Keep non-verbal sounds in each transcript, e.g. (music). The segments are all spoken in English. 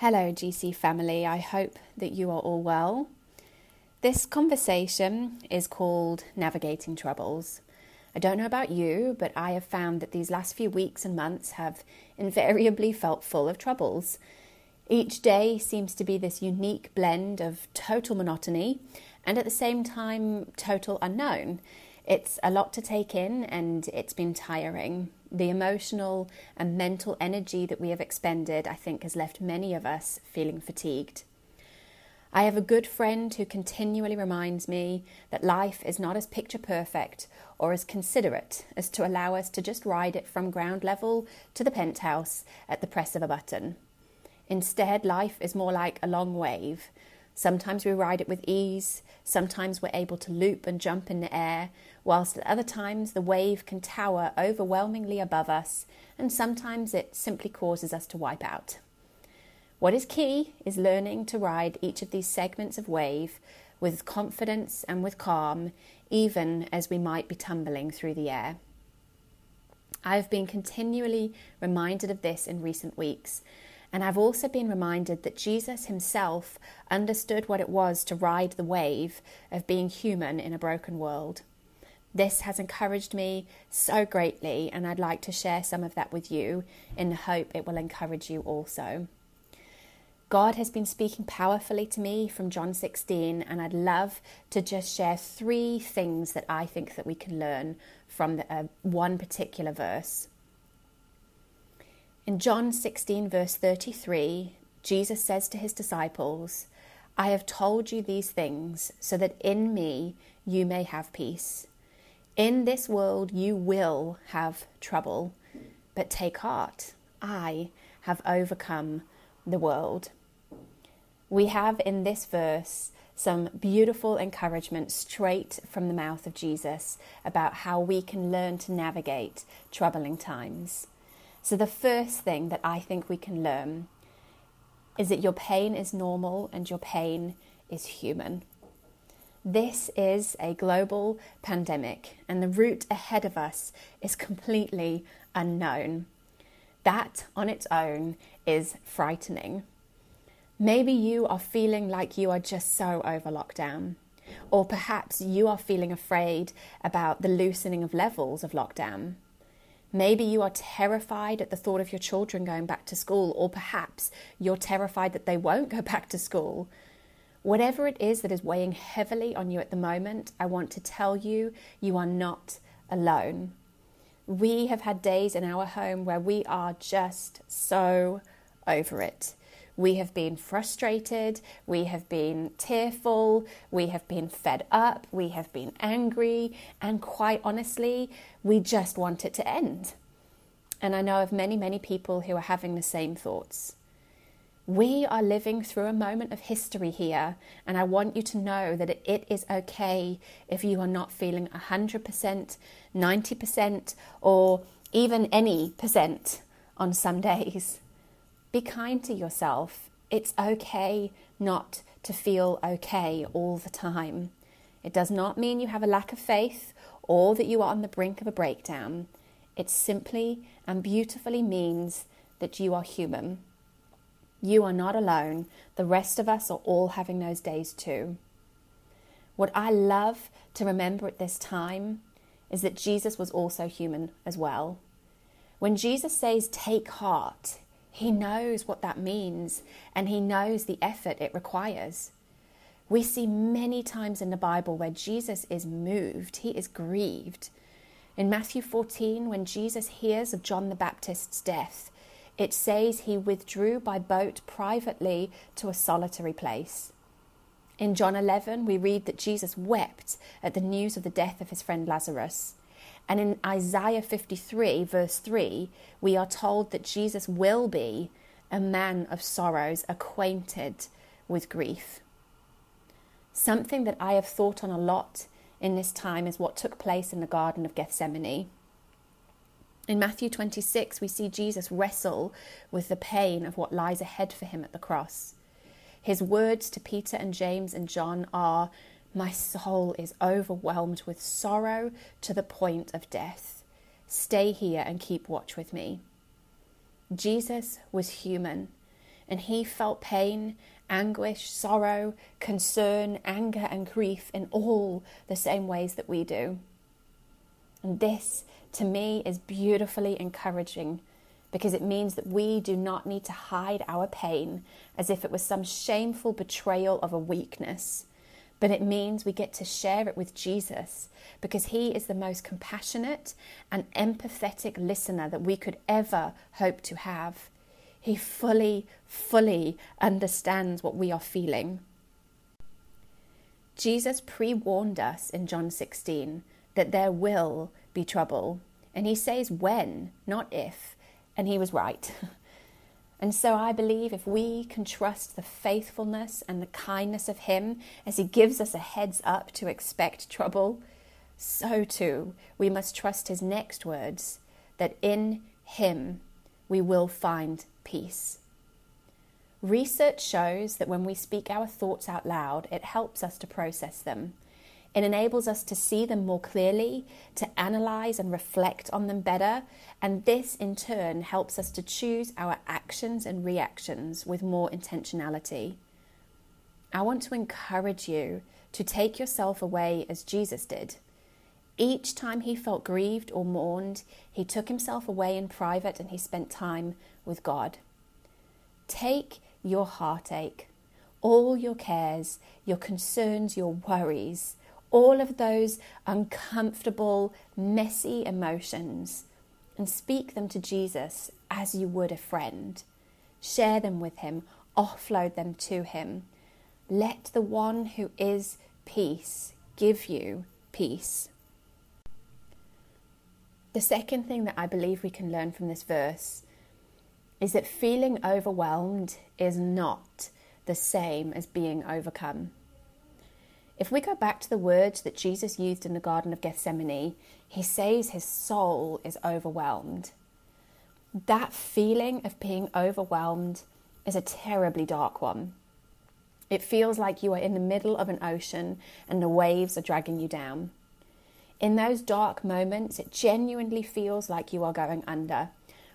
Hello, GC family. I hope that you are all well. This conversation is called Navigating Troubles. I don't know about you, but I have found that these last few weeks and months have invariably felt full of troubles. Each day seems to be this unique blend of total monotony and at the same time total unknown. It's a lot to take in and it's been tiring. The emotional and mental energy that we have expended, I think, has left many of us feeling fatigued. I have a good friend who continually reminds me that life is not as picture perfect or as considerate as to allow us to just ride it from ground level to the penthouse at the press of a button. Instead, life is more like a long wave. Sometimes we ride it with ease, sometimes we're able to loop and jump in the air, whilst at other times the wave can tower overwhelmingly above us, and sometimes it simply causes us to wipe out. What is key is learning to ride each of these segments of wave with confidence and with calm, even as we might be tumbling through the air. I have been continually reminded of this in recent weeks, and I've also been reminded that Jesus himself understood what it was to ride the wave of being human in a broken world. This has encouraged me so greatly, and I'd like to share some of that with you in the hope it will encourage you also. God has been speaking powerfully to me from John 16, and I'd love to just share three things that I think that we can learn from the, uh, one particular verse. In John 16, verse 33, Jesus says to his disciples, I have told you these things so that in me you may have peace. In this world you will have trouble, but take heart. I have overcome the world. We have in this verse some beautiful encouragement straight from the mouth of Jesus about how we can learn to navigate troubling times. So, the first thing that I think we can learn is that your pain is normal and your pain is human. This is a global pandemic, and the route ahead of us is completely unknown. That on its own is frightening. Maybe you are feeling like you are just so over lockdown, or perhaps you are feeling afraid about the loosening of levels of lockdown. Maybe you are terrified at the thought of your children going back to school, or perhaps you're terrified that they won't go (laughs) back to school. Whatever it is that is weighing heavily on you at the moment, I want to tell you, you are not alone. We have had days in our home where we are just so over it. We have been frustrated, we have been tearful, we have been fed up, we have been angry, and quite honestly, we just want it to end. And I know of many, many people who are having the same thoughts. We are living through a moment of history here, and I want you to know that it is okay if you are not feeling 100%, 90%, or even any percent on some (laughs) days. Be kind to yourself. It's okay not to feel okay all the time. It does not mean you have a lack of faith or that you are on the brink of a breakdown. It simply and beautifully means that you are human you are not alone. The rest of us are all having those days too. What I love to remember at this time is that Jesus was also human as well. When Jesus says, Take heart, he knows what that means and he knows the effort it requires. We see many times in the Bible where Jesus is moved, he is grieved. In Matthew 14, when Jesus hears of John the Baptist's death, it says he withdrew by boat privately to a solitary place. In John 11, we read that Jesus wept at the news of the death of his friend Lazarus. And in Isaiah 53, verse 3, we are told that Jesus will be a man of sorrows, acquainted with grief. Something that I have thought on a lot in this time is what took place in the Garden of Gethsemane. In Matthew 26, we see Jesus wrestle with the pain of what lies ahead for him at the cross. His words to Peter and James and John are, My soul is overwhelmed with sorrow to the point of death. Stay here and keep watch with me. Jesus was human, and he felt pain, anguish, sorrow, concern, anger, and grief in all the same ways that we do. And this, to me, is beautifully encouraging because it means that we do not need to hide our pain as if it was some shameful betrayal of a weakness. But it means we get to share it with Jesus because he is the most compassionate and empathetic listener that we could ever hope to have. He fully, fully understands what we are feeling. Jesus pre warned us in John 16 that there will be trouble. And he says when, not if. And he was right. (laughs) And so I believe if we can trust the faithfulness and the kindness of Him as He gives us a heads up to expect trouble, so too we must trust His next words that in Him we will find peace. Research shows that when we speak our thoughts out loud, it helps us to process them. It enables us to see them more clearly, to analyze and reflect on them better, and this in turn helps us to choose our actions and reactions with more intentionality. I want to encourage you to take yourself away as Jesus did. Each time he felt grieved or mourned, he took himself away in private and he spent time with God. Take your heartache, all your cares, your concerns, your worries, all of those uncomfortable, messy emotions, and speak them to Jesus as you would a friend. Share them with him, offload them to him. Let the one who is peace give you peace. The second thing that I believe we can learn from this verse is that feeling overwhelmed is not the same as being overcome. If we go back to the words that Jesus used in the Garden of Gethsemane, he says his soul is overwhelmed. That feeling of being overwhelmed is a terribly dark one. It feels like you are in the middle of an ocean and the waves are dragging you down. In those dark moments, it genuinely feels like you are going under,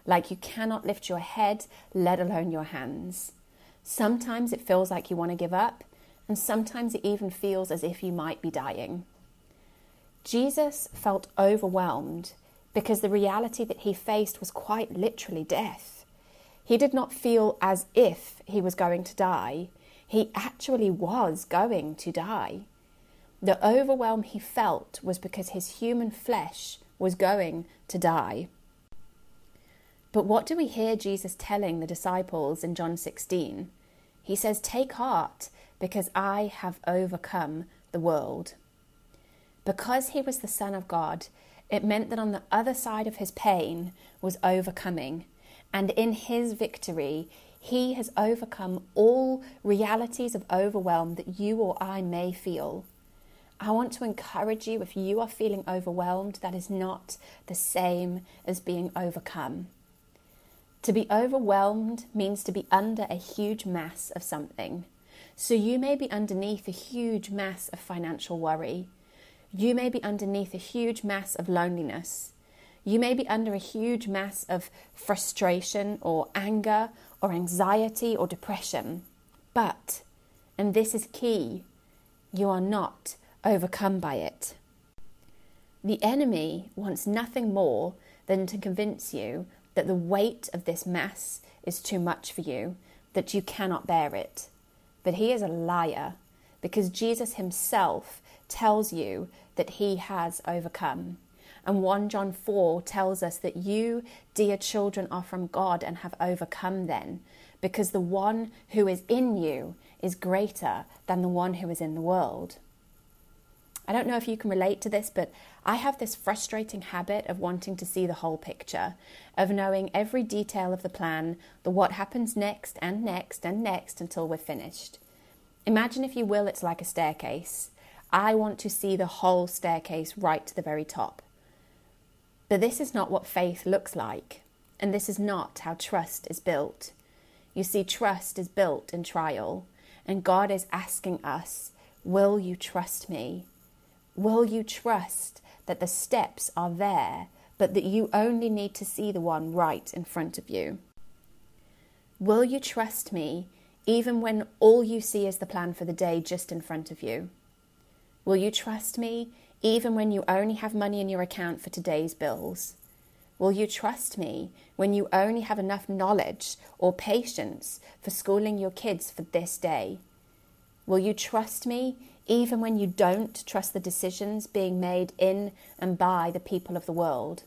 like you cannot lift your head, let alone your hands. Sometimes it feels like you want to give up, and sometimes it even feels as if you might be dying. Jesus felt overwhelmed because the reality that he faced was quite literally death. He did not feel as if he was going to die, he actually was going to die. The overwhelm he felt was because his human flesh was going to die. But what do we hear Jesus telling the disciples in John 16? He says, Take heart, because I have overcome the world. Because he was the Son of God, it meant that on the other side of his pain was overcoming, and in his victory, he has overcome all realities of overwhelm that you or I may feel. I want to encourage you if you are feeling overwhelmed, that is not the same as being overcome. To be overwhelmed means to be under a huge mass of something. So you may be underneath a huge mass of financial worry. You may be underneath a huge mass of loneliness. You may be under a huge mass of frustration or anger or anxiety or depression. But, and this is key, you are not overcome by it. The enemy wants nothing more than to convince you that the weight of this mass is too much for you, that you cannot bear it. But he is a liar because Jesus himself tells you that he has overcome. And 1 John 4 tells us that you, dear children, are from God and have overcome then, because the one who is in you is greater than the one who is in the world. I don't know if you can relate to this, but I have this frustrating habit of wanting to see the whole picture, of knowing every detail of the plan, the what happens next and next and next until we're finished. Imagine, if you will, it's like a staircase. I want to see the whole staircase right to the very top. But this is not what faith looks like, and this is not how trust is built. You see, trust is built in trial, and God is asking us, Will you trust me? Will you trust that the steps are there, but that you only need to see the one right in front of you? Will you trust me even when all you see is the plan for the day just in front of you? Will you trust me even when you only have money in your account for today's bills? Will you trust me when you only have enough knowledge or patience for schooling your kids for this day? Will you trust me even when you don't trust the decisions being made in and by the people of the world?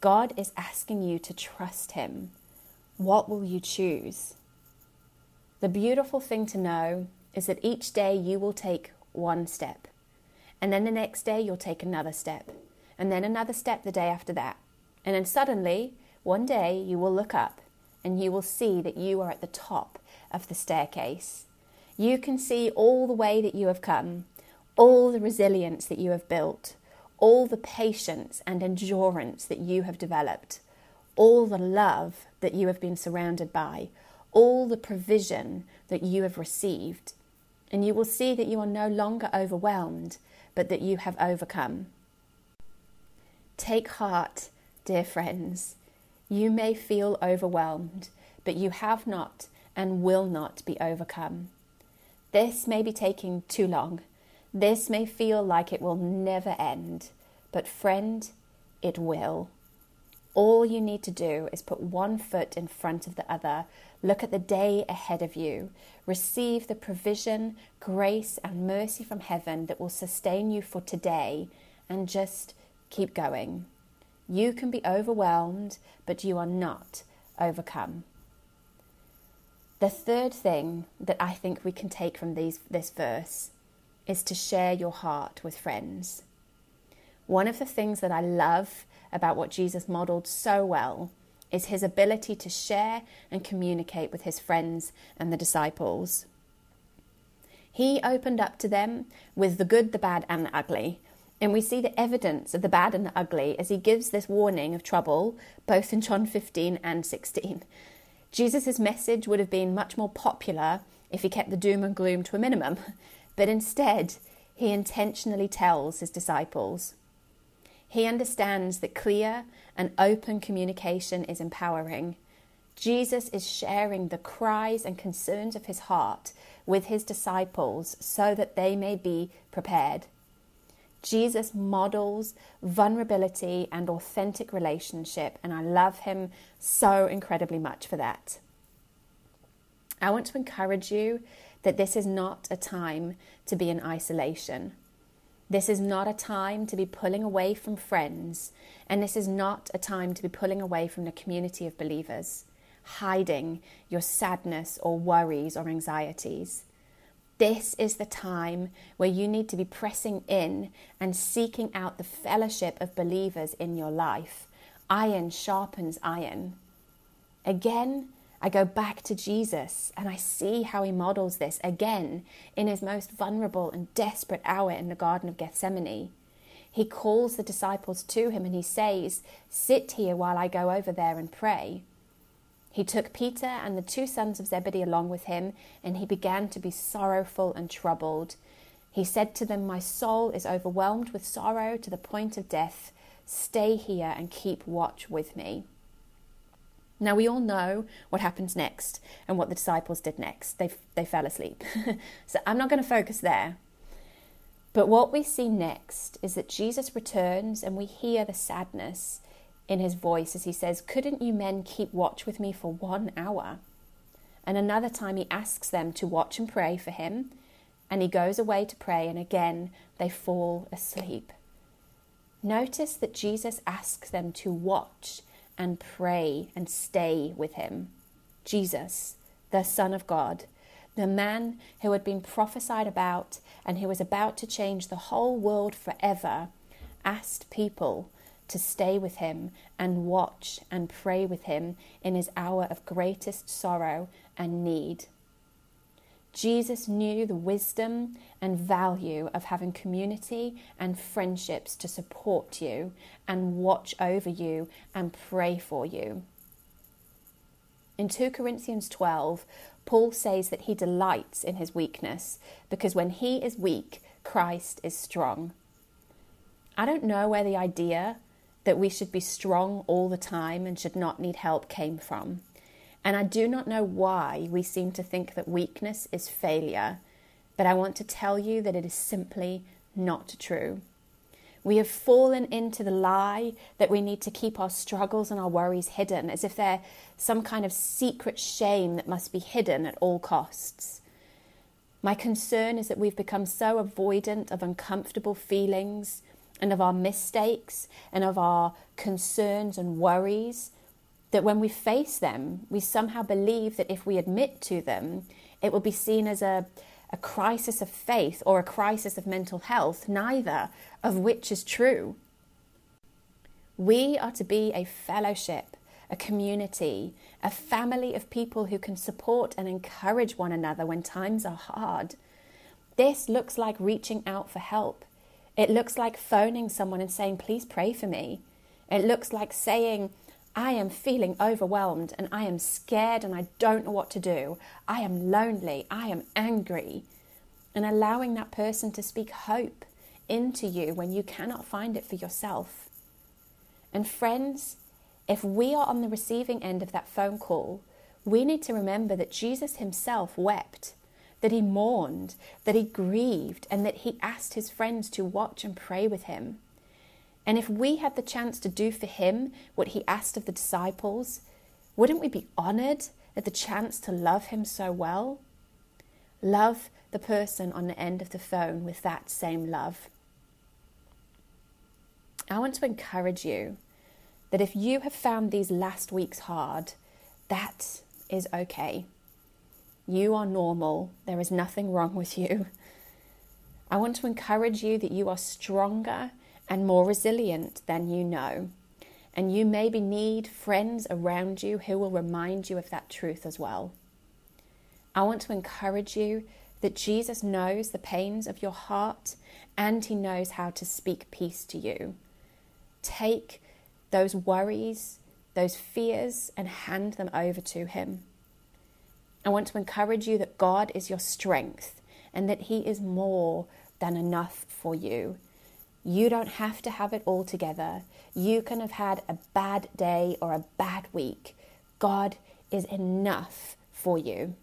God is asking you to trust Him. What will you choose? The beautiful thing to know is that each day you will take one step, and then the next day you'll take another step, and then another step the day after that. And then suddenly, one day, you will look up and you will see that you are at the top of the staircase. You can see all the way that you have come, all the resilience that you have built, all the patience and endurance that you have developed, all the love that you have been surrounded by, all the provision that you have received. And you will see that you are no longer overwhelmed, but that you have overcome. Take heart Dear friends, you may feel overwhelmed, but you have not and will not be overcome. This may be taking too long. This may feel like it will never end. But, friend, it will. All you need to do is put one foot in front of the other, look at the day ahead of you, receive the provision, grace, and mercy from heaven that will sustain you for today, and just keep going. You can be overwhelmed, but you are not overcome. The third thing that I think we can take from these, this verse is to share your heart with friends. One of the things that I love about what Jesus modeled so well is his ability to share and communicate with his friends and the disciples. He opened up to them with the good, the bad, and the ugly, and we see the evidence of the bad and the ugly as he gives this warning of trouble, both in John 15 and 16. Jesus' message would have been much more popular if he kept the doom and gloom to a minimum, (laughs) but instead, he intentionally tells his disciples. He understands that clear and open communication is empowering. Jesus is sharing the cries and concerns of his heart with his disciples so that they may be prepared. Jesus models vulnerability and authentic relationship, and I love him so incredibly much for that. I want to encourage you that this is not a time to be in isolation. This is not a time to be pulling away from friends, and this is not a time to be pulling away from the community of believers, hiding your sadness or worries or anxieties. This is the time where you need to be pressing in and seeking out the fellowship of believers in your life. Iron sharpens iron. Again, I go back to Jesus and I see how he models this again in his most vulnerable and desperate hour in the Garden of Gethsemane. He calls the disciples to him and he says, Sit here while I go over there and pray. He took Peter and the two sons of Zebedee along with him, and he began to be sorrowful and troubled. He said to them, My soul is overwhelmed with sorrow to the point of death. Stay here and keep watch with me. Now, we all know what happens next and what the disciples did next. They, they fell asleep. (laughs) so I'm not going to focus there. But what we see next is that Jesus returns and we hear the sadness in his voice as he says, Couldn't you men keep watch with me for one hour? And another time he asks them to watch and pray for him, and he goes away to pray, and again they fall asleep. Notice that Jesus asks them to watch and pray and stay with him. Jesus, the Son of God, the man who had been prophesied about and who was about to change the whole world forever, asked people to stay with him and watch and pray with him in his hour of greatest sorrow and need. Jesus knew the wisdom and value of having community and friendships to support you and watch over you and pray for you. In 2 Corinthians 12, Paul says that he delights in his weakness because when he is weak, Christ is strong. I don't know where the idea that we should be strong all the time and should not need help came from. And I do not know why we seem to think that weakness is failure, but I want to tell you that it is simply not true. We have fallen into the lie that we need to keep our struggles and our worries hidden, as if they're some kind of secret shame that must be hidden at all costs. My concern is that we've become so avoidant of uncomfortable feelings and of our mistakes and of our concerns and worries that when we face them, we somehow believe that if we admit to them, it will be seen as a, a crisis of faith or a crisis of mental health, neither of which is true. We are to be a fellowship, a community, a family of people who can support and encourage one another when times are hard. This looks like reaching out for help. It looks like phoning someone and saying, Please pray for me. It looks like saying, I am feeling overwhelmed and I am scared and I don't know what to do. I am lonely. I am angry. And allowing that person to speak hope into you when you cannot find it for yourself. And friends, if we are on the receiving end of that phone call, we need to remember that Jesus himself wept, that he mourned, that he grieved, and that he asked his friends to watch and pray with him. And if we had the chance to do for him what he asked of the disciples, wouldn't we be honored at the chance to love him so well? Love the person on the end of the phone with that same love. I want to encourage you that if you have found these last weeks hard, that is okay. You are normal. There is nothing wrong with you. I want to encourage you that you are stronger and more resilient than you know. And you maybe need friends around you who will remind you of that truth as well. I want to encourage you that Jesus knows the pains of your heart and he knows how to speak peace to you. Take those worries, those fears, and hand them over to him. I want to encourage you that God is your strength and that he is more than enough for you. You don't have to have it all together. You can have had a bad day or a bad week. God is enough for you.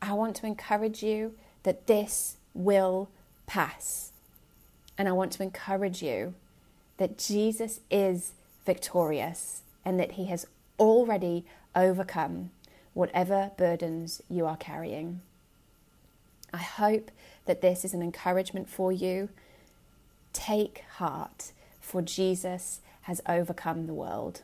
I want to encourage you that this will pass. And I want to encourage you that Jesus is victorious and that he has already overcome whatever burdens you are carrying. I hope that this is an encouragement for you Take heart, for Jesus has overcome the world.